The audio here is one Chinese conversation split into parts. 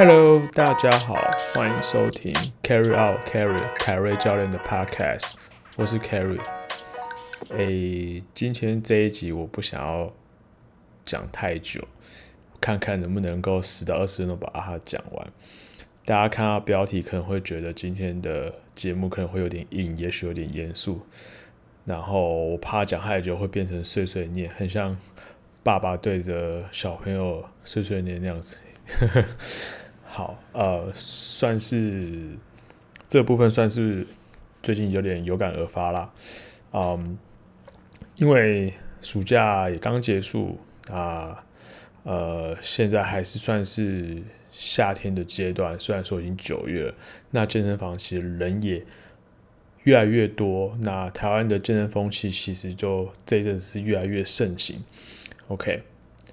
Hello，大家好，欢迎收听 Carry Out Carry 凯瑞教练的 Podcast，我是 Carry。诶，今天这一集我不想要讲太久，看看能不能够十到二十分钟把它讲完。大家看到标题可能会觉得今天的节目可能会有点硬，也许有点严肃。然后我怕讲太久会变成碎碎念，很像爸爸对着小朋友碎碎念那样子。好，呃，算是这部分算是最近有点有感而发啦。嗯，因为暑假也刚结束啊，呃，现在还是算是夏天的阶段，虽然说已经九月了，那健身房其实人也。越来越多，那台湾的健身风气其实就这一阵是越来越盛行。OK，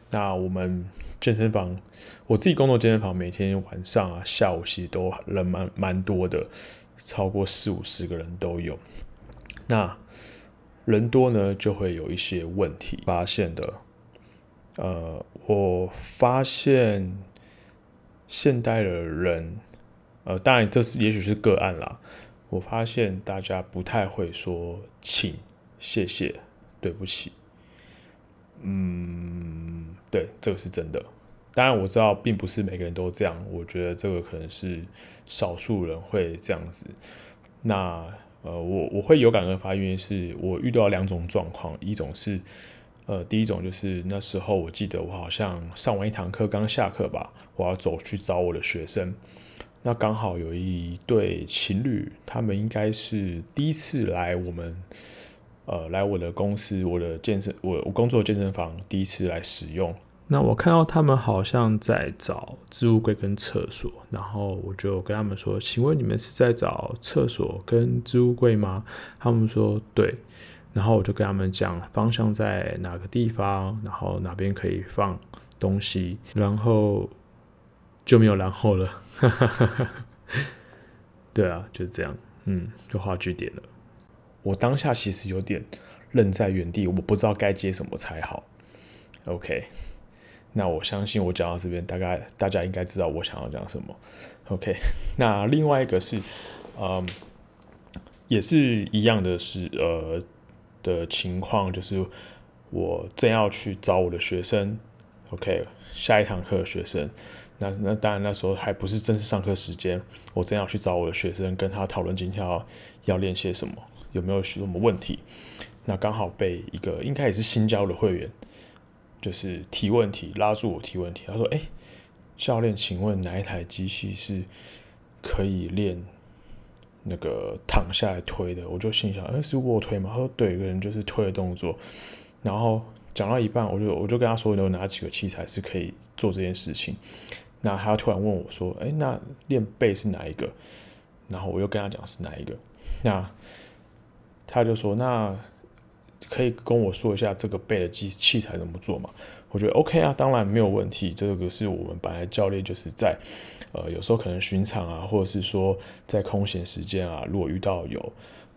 那我们健身房，我自己工作健身房，每天晚上啊、下午其实都人蛮蛮多的，超过四五十个人都有。那人多呢，就会有一些问题发现的。呃，我发现现代的人，呃，当然这是也许是个案啦。我发现大家不太会说请、谢谢、对不起。嗯，对，这个是真的。当然我知道并不是每个人都这样，我觉得这个可能是少数人会这样子。那呃，我我会有感而发，原因是我遇到两种状况，一种是呃，第一种就是那时候我记得我好像上完一堂课刚下课吧，我要走去找我的学生。那刚好有一对情侣，他们应该是第一次来我们，呃，来我的公司，我的健身，我我工作健身房，第一次来使用。那我看到他们好像在找置物柜跟厕所，然后我就跟他们说：“请问你们是在找厕所跟置物柜吗？”他们说：“对。”然后我就跟他们讲方向在哪个地方，然后哪边可以放东西，然后。就没有然后了，对啊，就是这样，嗯，就画句点了。我当下其实有点愣在原地，我不知道该接什么才好。OK，那我相信我讲到这边，大概大家应该知道我想要讲什么。OK，那另外一个是，嗯，也是一样的是，呃的情况，就是我正要去找我的学生。OK，下一堂课的学生。那那当然，那时候还不是正式上课时间，我正要去找我的学生，跟他讨论今天要要练些什么，有没有什么问题。那刚好被一个应该也是新交的会员，就是提问题，拉住我提问题。他说：“哎，教练，请问哪一台机器是可以练那个躺下来推的？”我就心想：“哎，是卧推吗？”他说：“对，一个人就是推的动作。”然后讲到一半，我就我就跟他说：“有哪几个器材是可以做这件事情？”那他突然问我说：“哎，那练背是哪一个？”然后我又跟他讲是哪一个。那他就说：“那可以跟我说一下这个背的机器材怎么做吗？”我觉得 OK 啊，当然没有问题。这个是我们本来教练就是在呃有时候可能巡场啊，或者是说在空闲时间啊，如果遇到有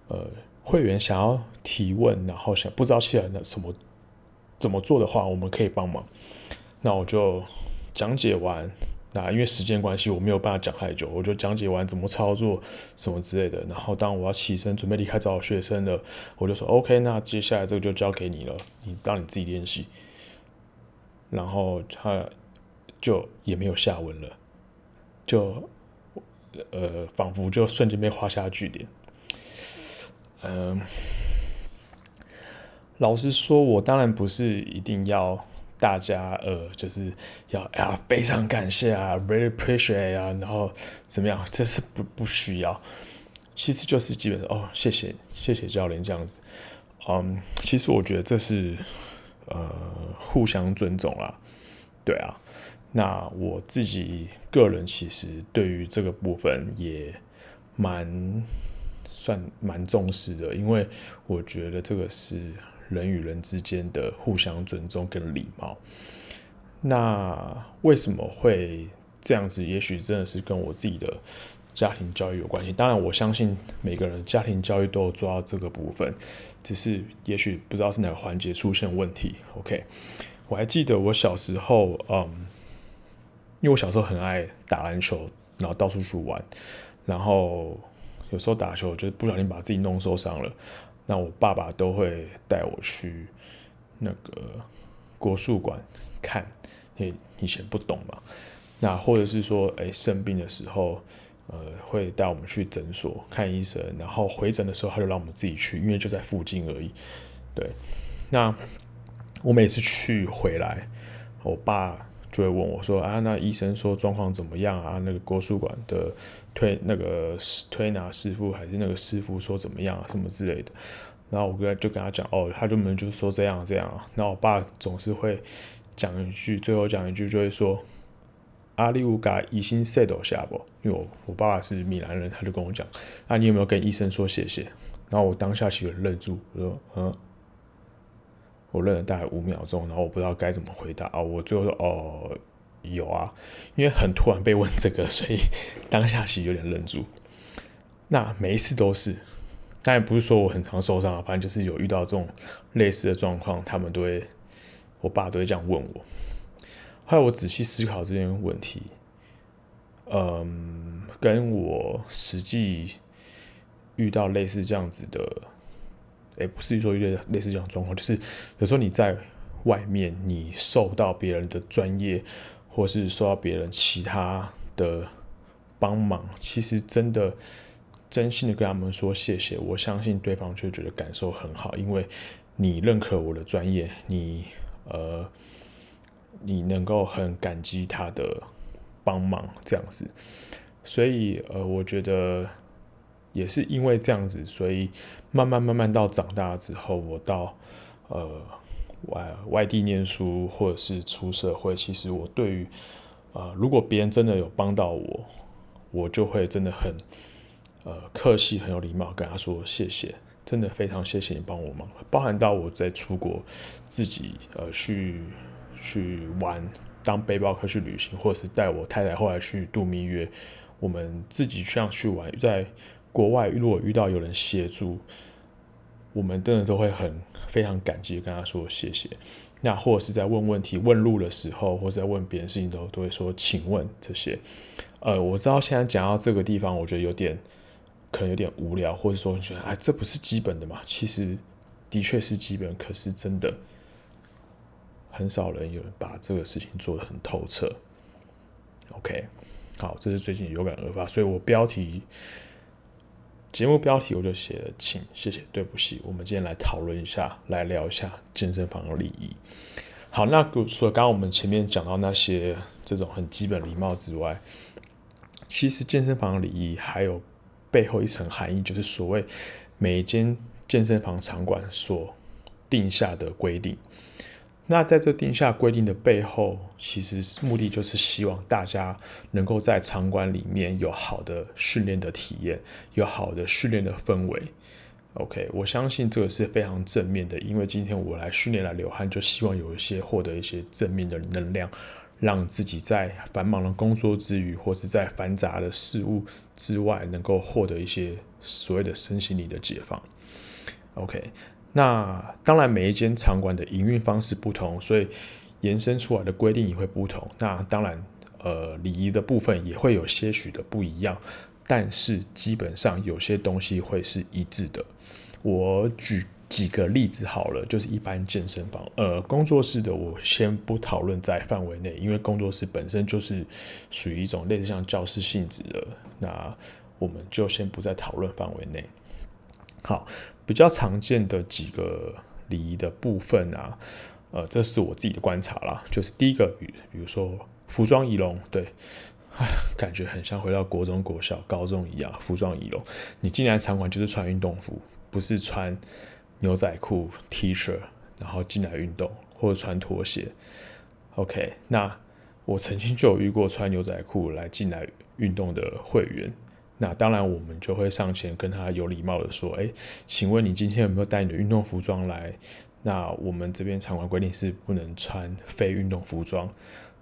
呃会员想要提问，然后想不知道器材那什么怎么做的话，我们可以帮忙。那我就讲解完。那因为时间关系，我没有办法讲太久，我就讲解完怎么操作什么之类的。然后当我要起身准备离开找学生了，我就说 OK，那接下来这个就交给你了，你让你自己练习。然后他就也没有下文了，就呃仿佛就瞬间被画下句点。嗯，老实说，我当然不是一定要。大家呃，就是要啊，非常感谢啊，very appreciate 啊，然后怎么样？这是不不需要，其实就是基本上哦，谢谢谢谢教练这样子，嗯，其实我觉得这是呃互相尊重啦，对啊，那我自己个人其实对于这个部分也蛮算蛮重视的，因为我觉得这个是。人与人之间的互相尊重跟礼貌，那为什么会这样子？也许真的是跟我自己的家庭教育有关系。当然，我相信每个人家庭教育都有做到这个部分，只是也许不知道是哪个环节出现问题。OK，我还记得我小时候，嗯，因为我小时候很爱打篮球，然后到处去玩，然后有时候打球就不小心把自己弄受伤了，那我爸爸都会带我去那个国术馆看，因为以前不懂嘛。那或者是说，哎，生病的时候，呃，会带我们去诊所看医生，然后回诊的时候他就让我们自己去，因为就在附近而已。对，那我每次去回来，我爸就会问我说：“啊，那医生说状况怎么样啊？那个国术馆的推那个推拿师傅还是那个师傅说怎么样啊？什么之类的。”然后我跟就跟他讲：“哦，他就们就说这样这样啊。”然后我爸总是会讲一句，最后讲一句就会说。阿里乌嘎医生说多谢不？因为我我爸爸是米兰人，他就跟我讲：“啊，你有没有跟医生说谢谢？”然后我当下其实愣住，我说：“嗯。”我愣了大概五秒钟，然后我不知道该怎么回答啊。我最后说：“哦，有啊。”因为很突然被问这个，所以 当下其实有点愣住。那每一次都是，但也不是说我很常受伤啊，反正就是有遇到这种类似的状况，他们都会，我爸都会这样问我。后来我仔细思考这件问题，嗯，跟我实际遇到类似这样子的，哎，不是说遇到类似这种状况，就是有时候你在外面，你受到别人的专业，或是受到别人其他的帮忙，其实真的真心的跟他们说谢谢，我相信对方就觉得感受很好，因为你认可我的专业，你呃。你能够很感激他的帮忙，这样子，所以呃，我觉得也是因为这样子，所以慢慢慢慢到长大之后，我到呃外外地念书或者是出社会，其实我对于呃，如果别人真的有帮到我，我就会真的很呃客气、很有礼貌跟他说谢谢，真的非常谢谢你帮我忙，包含到我在出国自己呃去。去玩，当背包客去旅行，或者是带我太太后来去度蜜月，我们自己这样去玩，在国外如果遇到有人协助，我们真的都会很非常感激，跟他说谢谢。那或者是在问问题、问路的时候，或者在问别人事情都都会说请问这些。呃，我知道现在讲到这个地方，我觉得有点可能有点无聊，或者说你觉得哎，这不是基本的嘛？其实的确是基本，可是真的。很少人有人把这个事情做得很透彻。OK，好，这是最近有感而发，所以我标题节目标题我就写了，请谢谢对不起。我们今天来讨论一下，来聊一下健身房的礼仪。好，那除了刚刚我们前面讲到那些这种很基本礼貌之外，其实健身房礼仪还有背后一层含义，就是所谓每一间健身房场馆所定下的规定。那在这定下规定的背后，其实目的就是希望大家能够在场馆里面有好的训练的体验，有好的训练的氛围。OK，我相信这个是非常正面的，因为今天我来训练来流汗，就希望有一些获得一些正面的能量，让自己在繁忙的工作之余，或是在繁杂的事物之外，能够获得一些所谓的身心灵的解放。OK。那当然，每一间场馆的营运方式不同，所以延伸出来的规定也会不同。那当然，呃，礼仪的部分也会有些许的不一样，但是基本上有些东西会是一致的。我举几个例子好了，就是一般健身房，呃，工作室的我先不讨论在范围内，因为工作室本身就是属于一种类似像教室性质的，那我们就先不在讨论范围内。好。比较常见的几个礼仪的部分啊，呃，这是我自己的观察啦。就是第一个，比比如说服装仪容，对，哎，感觉很像回到国中、国小、高中一样。服装仪容，你进来场馆就是穿运动服，不是穿牛仔裤、T 恤，然后进来运动，或者穿拖鞋。OK，那我曾经就有遇过穿牛仔裤来进来运动的会员。那当然，我们就会上前跟他有礼貌的说：“哎，请问你今天有没有带你的运动服装来？那我们这边场馆规定是不能穿非运动服装。”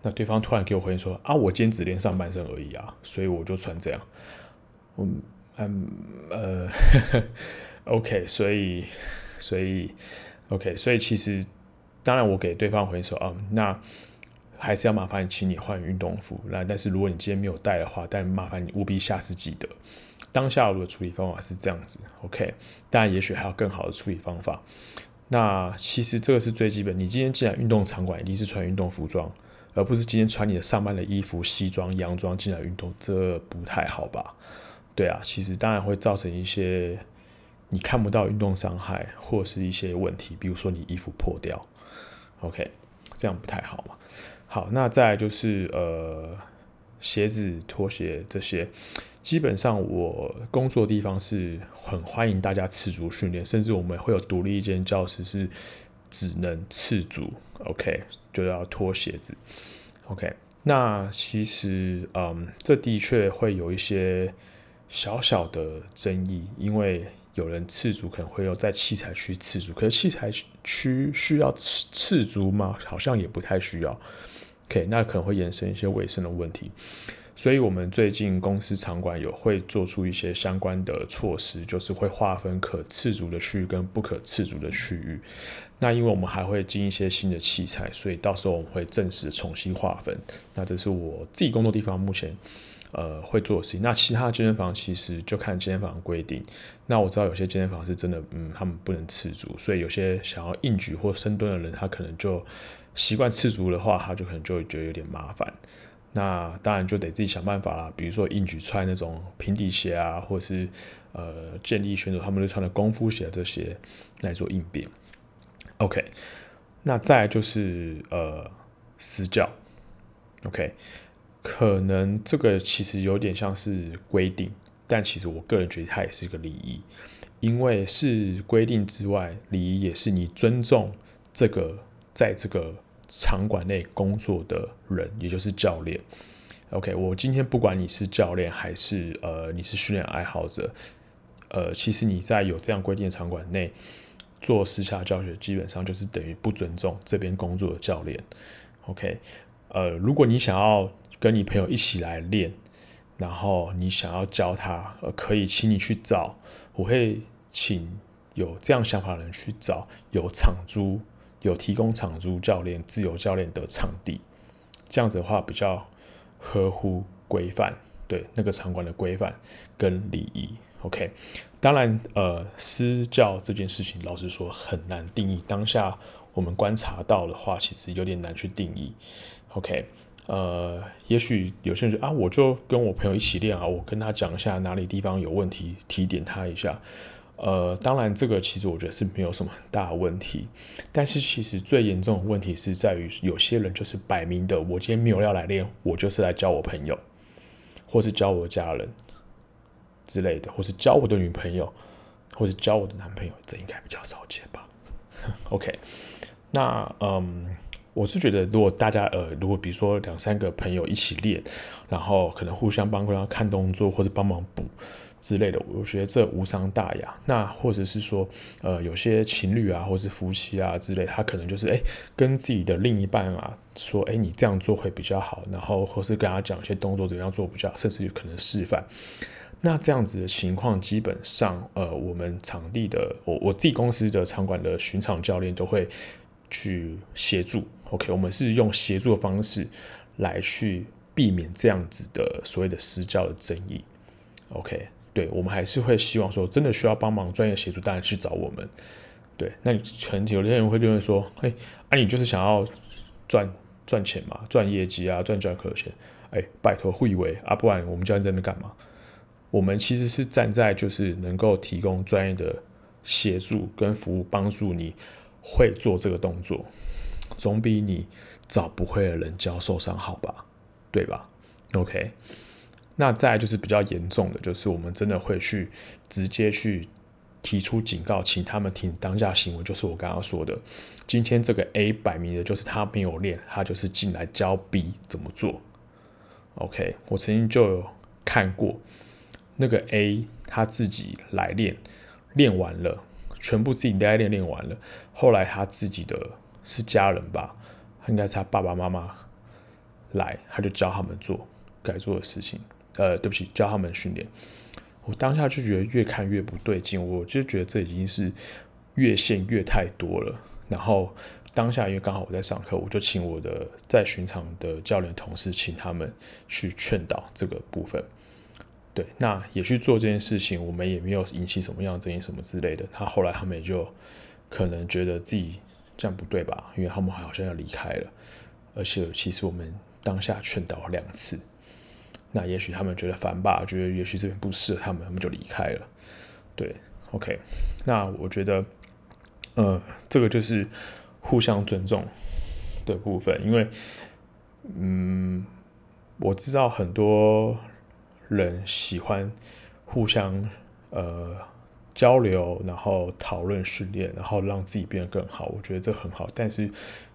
那对方突然给我回应说：“啊，我今天只练上半身而已啊，所以我就穿这样。”嗯嗯呃呵呵，OK，所以所以 OK，所以其实当然我给对方回应说：“啊，那还是要麻烦，请你换运动服。那但是如果你今天没有带的话，但麻烦你务必下次记得。当下我的处理方法是这样子，OK。当然，也许还有更好的处理方法。那其实这个是最基本。你今天既然运动场馆一定是穿运动服装，而不是今天穿你的上班的衣服、西装、洋装进来运动，这不太好吧？对啊，其实当然会造成一些你看不到运动伤害，或是一些问题，比如说你衣服破掉，OK，这样不太好嘛。好，那再就是呃鞋子、拖鞋这些。基本上我工作的地方是很欢迎大家赤足训练，甚至我们会有独立一间教室是只能赤足，OK，就要脱鞋子，OK。那其实，嗯，这的确会有一些小小的争议，因为有人赤足可能会有在器材区赤足，可是器材区需要赤赤足吗？好像也不太需要，OK，那可能会延伸一些卫生的问题。所以，我们最近公司场馆有会做出一些相关的措施，就是会划分可赤足的区域跟不可赤足的区域。那因为我们还会进一些新的器材，所以到时候我们会正式重新划分。那这是我自己工作地方目前呃会做的事情。那其他健身房其实就看健身房规定。那我知道有些健身房是真的，嗯，他们不能赤足，所以有些想要硬举或深蹲的人，他可能就习惯赤足的话，他就可能就会觉得有点麻烦。那当然就得自己想办法啦，比如说硬举穿那种平底鞋啊，或者是呃健力选手他们都穿的功夫鞋这些来做应变。OK，那再就是呃私教，OK，可能这个其实有点像是规定，但其实我个人觉得它也是一个礼仪，因为是规定之外，礼仪也是你尊重这个在这个。场馆内工作的人，也就是教练。OK，我今天不管你是教练还是呃你是训练爱好者，呃，其实你在有这样规定的场馆内做私下教学，基本上就是等于不尊重这边工作的教练。OK，呃，如果你想要跟你朋友一起来练，然后你想要教他，呃，可以请你去找，我会请有这样想法的人去找有场租。有提供场租教练、自由教练的场地，这样子的话比较合乎规范，对那个场馆的规范跟礼仪。OK，当然，呃，私教这件事情，老实说很难定义。当下我们观察到的话，其实有点难去定义。OK，呃，也许有些人说啊，我就跟我朋友一起练啊，我跟他讲一下哪里地方有问题，提点他一下。呃，当然，这个其实我觉得是没有什么很大的问题，但是其实最严重的问题是在于，有些人就是摆明的，我今天没有要来练，我就是来教我朋友，或是教我家人之类的，或是教我的女朋友，或是教我的男朋友，这应该比较少见吧？OK，那嗯，我是觉得，如果大家呃，如果比如说两三个朋友一起练，然后可能互相帮忙看动作，或者帮忙补。之类的，我觉得这无伤大雅。那或者是说，呃，有些情侣啊，或是夫妻啊之类，他可能就是哎，跟自己的另一半啊说，哎，你这样做会比较好。然后或是跟他讲一些动作怎样做比较好，甚至于可能示范。那这样子的情况，基本上，呃，我们场地的我我自己公司的场馆的巡场教练都会去协助。OK，我们是用协助的方式来去避免这样子的所谓的私教的争议。OK。对，我们还是会希望说，真的需要帮忙、专业协助，当然去找我们。对，那你可能有些人会认为说，哎，啊，你就是想要赚赚钱嘛，赚业绩啊，赚教课钱。哎，拜托，会以为啊，不然我们教练在那干嘛？我们其实是站在就是能够提供专业的协助跟服务，帮助你会做这个动作，总比你找不会的人教受伤好吧？对吧？OK。那再就是比较严重的，就是我们真的会去直接去提出警告，请他们停当下行为。就是我刚刚说的，今天这个 A 摆明的就是他没有练，他就是进来教 B 怎么做。OK，我曾经就有看过那个 A 他自己来练，练完了，全部自己在练练完了，后来他自己的是家人吧，应该是他爸爸妈妈来，他就教他们做该做的事情。呃，对不起，教他们训练。我当下就觉得越看越不对劲，我就觉得这已经是越线越太多了。然后当下因为刚好我在上课，我就请我的在巡场的教练同事，请他们去劝导这个部分。对，那也去做这件事情，我们也没有引起什么样的争议什么之类的。他后来他们也就可能觉得自己这样不对吧，因为他们好像要离开了，而且其实我们当下劝导两次，那也许他们觉得烦吧，觉得也许这边不适合他们，他们就离开了。对，OK，那我觉得，呃，这个就是。互相尊重的部分，因为，嗯，我知道很多人喜欢互相呃交流，然后讨论训练，然后让自己变得更好。我觉得这很好，但是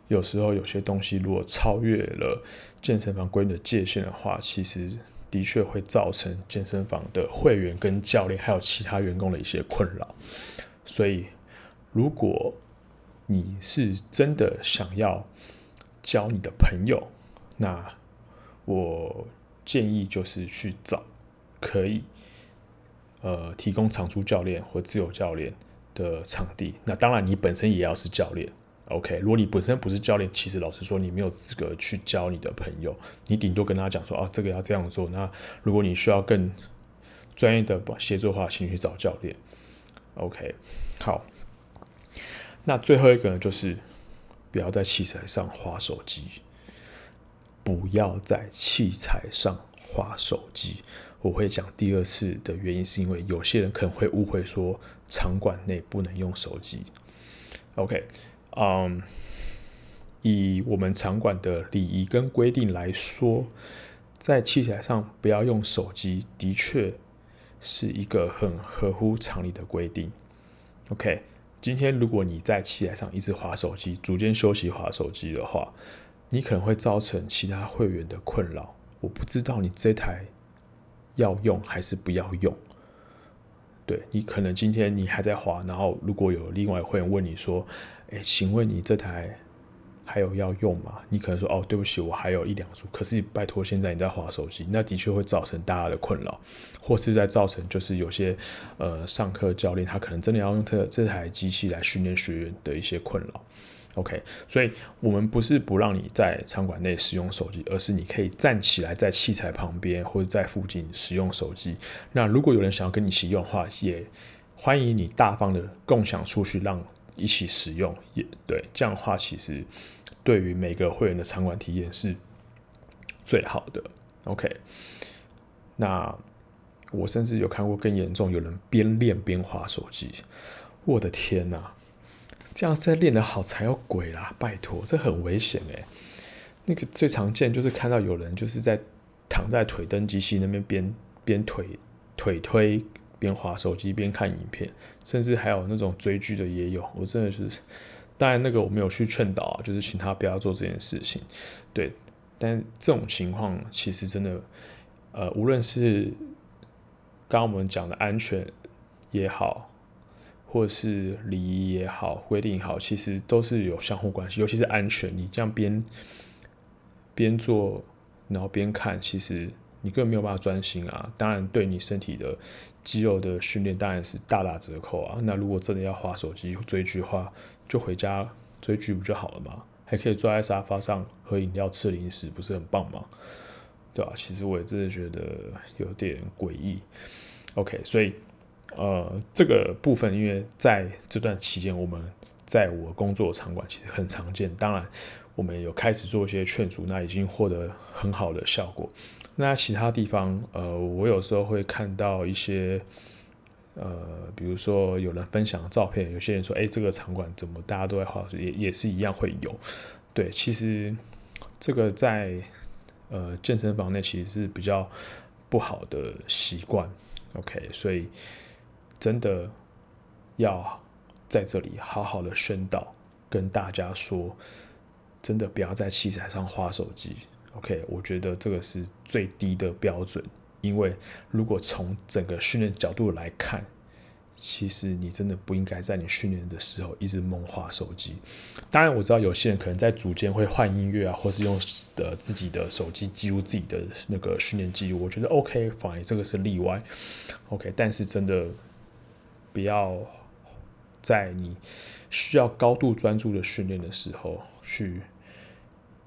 有时候有些东西如果超越了健身房规定的界限的话，其实的确会造成健身房的会员跟教练还有其他员工的一些困扰。所以，如果你是真的想要交你的朋友，那我建议就是去找可以呃提供长租教练或自由教练的场地。那当然，你本身也要是教练，OK？如果你本身不是教练，其实老实说，你没有资格去教你的朋友。你顶多跟他讲说，啊，这个要这样做。那如果你需要更专业的协作的话，请去找教练，OK？好。那最后一个呢，就是不要在器材上划手机。不要在器材上划手机。我会讲第二次的原因，是因为有些人可能会误会说场馆内不能用手机。OK，嗯、以我们场馆的礼仪跟规定来说，在器材上不要用手机，的确是一个很合乎常理的规定。OK。今天如果你在器材上一直滑手机，组间休息滑手机的话，你可能会造成其他会员的困扰。我不知道你这台要用还是不要用。对，你可能今天你还在滑，然后如果有另外会员问你说：“诶，请问你这台？”还有要用吗？你可能说哦，对不起，我还有一两组。可是拜托，现在你在划手机，那的确会造成大家的困扰，或是在造成就是有些呃上课教练他可能真的要用这这台机器来训练学员的一些困扰。OK，所以我们不是不让你在场馆内使用手机，而是你可以站起来在器材旁边或者在附近使用手机。那如果有人想要跟你一起用的话，也欢迎你大方的共享出去，让一起使用。也对，这样的话其实。对于每个会员的场馆体验是最好的。OK，那我甚至有看过更严重，有人边练边划手机。我的天哪，这样再练得好才有鬼啦！拜托，这很危险诶。那个最常见就是看到有人就是在躺在腿蹬机器那边边边腿腿推边滑手机边看影片，甚至还有那种追剧的也有。我真的是。当然，那个我没有去劝导，就是请他不要做这件事情。对，但这种情况其实真的，呃，无论是刚刚我们讲的安全也好，或是礼仪也好，规定也好，其实都是有相互关系。尤其是安全，你这样边边做，然后边看，其实你根本没有办法专心啊。当然，对你身体的肌肉的训练当然是大打折扣啊。那如果真的要划手机追剧的话，就回家追剧不就好了吗？还可以坐在沙发上喝饮料、吃零食，不是很棒吗？对吧？其实我也真的觉得有点诡异。OK，所以呃，这个部分因为在这段期间，我们在我工作的场馆其实很常见。当然，我们有开始做一些劝阻，那已经获得很好的效果。那其他地方，呃，我有时候会看到一些。呃，比如说有人分享照片，有些人说：“哎，这个场馆怎么大家都在滑？”也也是一样会有。对，其实这个在呃健身房内其实是比较不好的习惯。OK，所以真的要在这里好好的宣导，跟大家说，真的不要在器材上划手机。OK，我觉得这个是最低的标准。因为如果从整个训练角度来看，其实你真的不应该在你训练的时候一直猛滑手机。当然，我知道有些人可能在组间会换音乐啊，或是用的自己的手机记录自己的那个训练记录。我觉得 OK，反而这个是例外。OK，但是真的不要在你需要高度专注的训练的时候去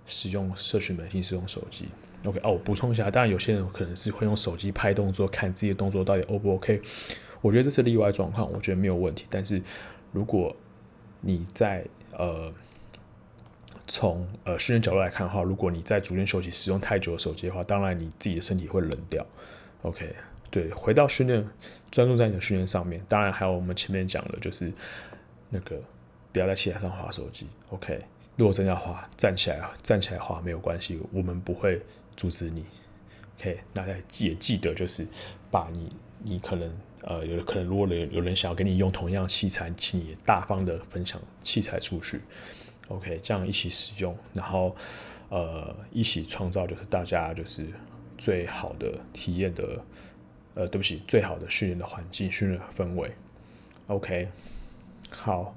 使用社群媒体，使用手机。OK，哦，我补充一下，当然有些人可能是会用手机拍动作，看自己的动作到底 O 不 OK。我觉得这是例外状况，我觉得没有问题。但是如果你在呃从呃训练角度来看的话，如果你在逐渐休息使用太久的手机的话，当然你自己的身体会冷掉。OK，对，回到训练，专注在你的训练上面。当然还有我们前面讲的，就是那个不要在器材上滑手机。OK，如果真要滑，站起来站起来滑没有关系，我们不会阻止你。OK，那也记得就是把你你可能。呃，有可能如果有有人想要跟你用同样器材，请你大方的分享器材出去，OK，这样一起使用，然后呃一起创造就是大家就是最好的体验的，呃，对不起，最好的训练的环境、训练氛围，OK，好，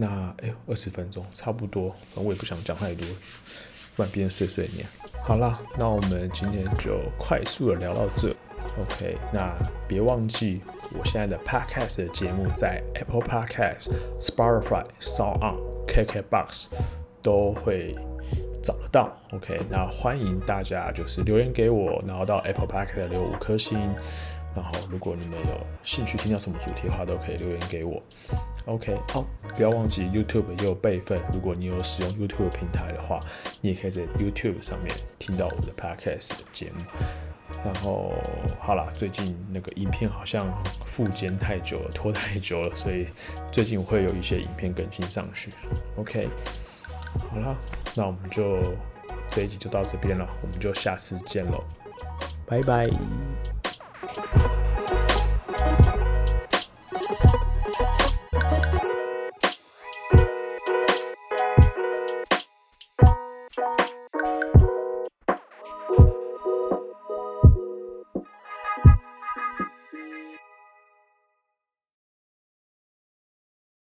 那哎呦，二十分钟差不多，我也不想讲太多，不然别人碎碎念。好啦，那我们今天就快速的聊到这。OK，那别忘记我现在的 Podcast 的节目在 Apple Podcast、Spotify、SoundOn、KKBox 都会找得到。OK，那欢迎大家就是留言给我，然后到 Apple Podcast 留五颗星。然后如果你们有兴趣听到什么主题的话，都可以留言给我。OK，好，不要忘记 YouTube 也有备份，如果你有使用 YouTube 平台的话，你也可以在 YouTube 上面听到我的 Podcast 的节目。然后好啦，最近那个影片好像复健太久了，拖太久了，所以最近会有一些影片更新上去。OK，好啦，那我们就这一集就到这边了，我们就下次见喽，拜拜。